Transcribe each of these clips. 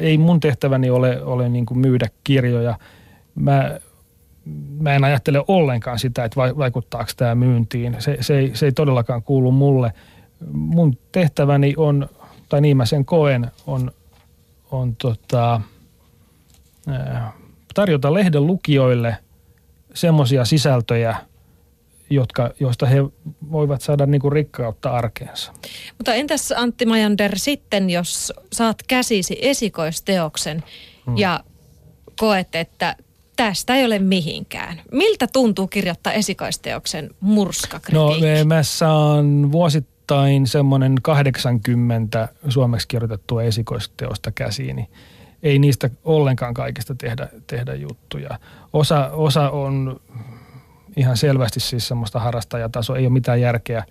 ei mun tehtäväni ole, ole niin kuin myydä kirjoja. Mä, mä en ajattele ollenkaan sitä, että vaikuttaako tämä myyntiin. Se, se, ei, se ei todellakaan kuulu mulle. Mun tehtäväni on, tai niin mä sen koen, on, on tota, tarjota lehden lukijoille semmoisia sisältöjä – jotka, joista he voivat saada niin kuin rikkautta arkeensa. Mutta entäs Antti Majander sitten, jos saat käsisi esikoisteoksen hmm. ja koet, että tästä ei ole mihinkään. Miltä tuntuu kirjoittaa esikoisteoksen murskakritiikki? No mä saan vuosittain semmoinen 80 suomeksi kirjoitettua esikoisteosta käsiini. Ei niistä ollenkaan kaikista tehdä, tehdä juttuja. Osa, osa on ihan selvästi siis semmoista harrastajatasoa. Ei ole mitään järkeä,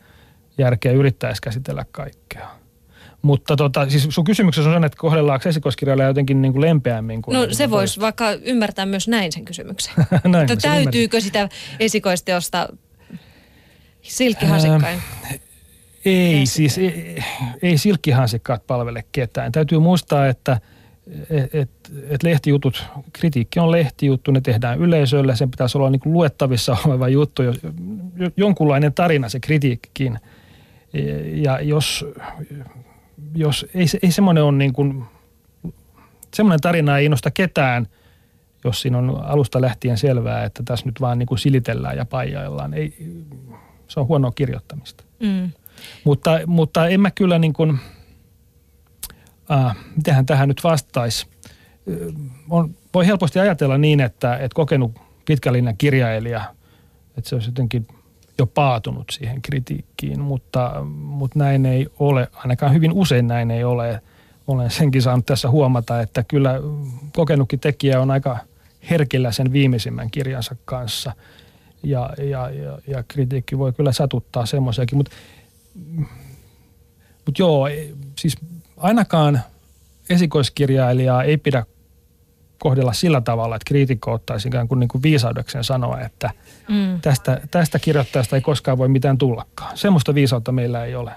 järkeä yrittäisi käsitellä kaikkea. Mutta tota, siis sun kysymyksessä on se, että kohdellaanko esikoiskirjailija jotenkin niin kuin lempeämmin? Kuin no se voisi vaikka ymmärtää myös näin sen kysymyksen. näin, että täytyykö sitä esikoisteosta silkkihasikkain? Äh, ei, siis ei, ei silkkihansikkaat palvele ketään. Täytyy muistaa, että – että et lehtijutut, kritiikki on lehtijuttu, ne tehdään yleisölle, sen pitäisi olla niin kuin luettavissa oleva juttu, jonkunlainen tarina se kritiikkikin. Ja jos, jos ei, ei semmoinen on niin kuin, semmoinen tarina ei innosta ketään, jos siinä on alusta lähtien selvää, että tässä nyt vaan niin kuin silitellään ja paijaillaan. Ei, se on huonoa kirjoittamista. Mm. Mutta, mutta en mä kyllä niin kuin – äh, mitenhän tähän nyt vastaisi. On, voi helposti ajatella niin, että, että kokenut pitkälinjan kirjailija, että se olisi jotenkin jo paatunut siihen kritiikkiin, mutta, mutta näin ei ole, ainakaan hyvin usein näin ei ole. Olen senkin saanut tässä huomata, että kyllä kokenutkin tekijä on aika herkillä sen viimeisimmän kirjansa kanssa. Ja, ja, ja, ja kritiikki voi kyllä satuttaa semmoisiakin, mutta, mutta joo, siis ainakaan esikoiskirjailijaa ei pidä kohdella sillä tavalla, että kriitikko ottaisi ikään kuin, niin kuin viisaudekseen sanoa, että mm. tästä, tästä kirjoittajasta ei koskaan voi mitään tullakaan. Semmoista viisautta meillä ei ole.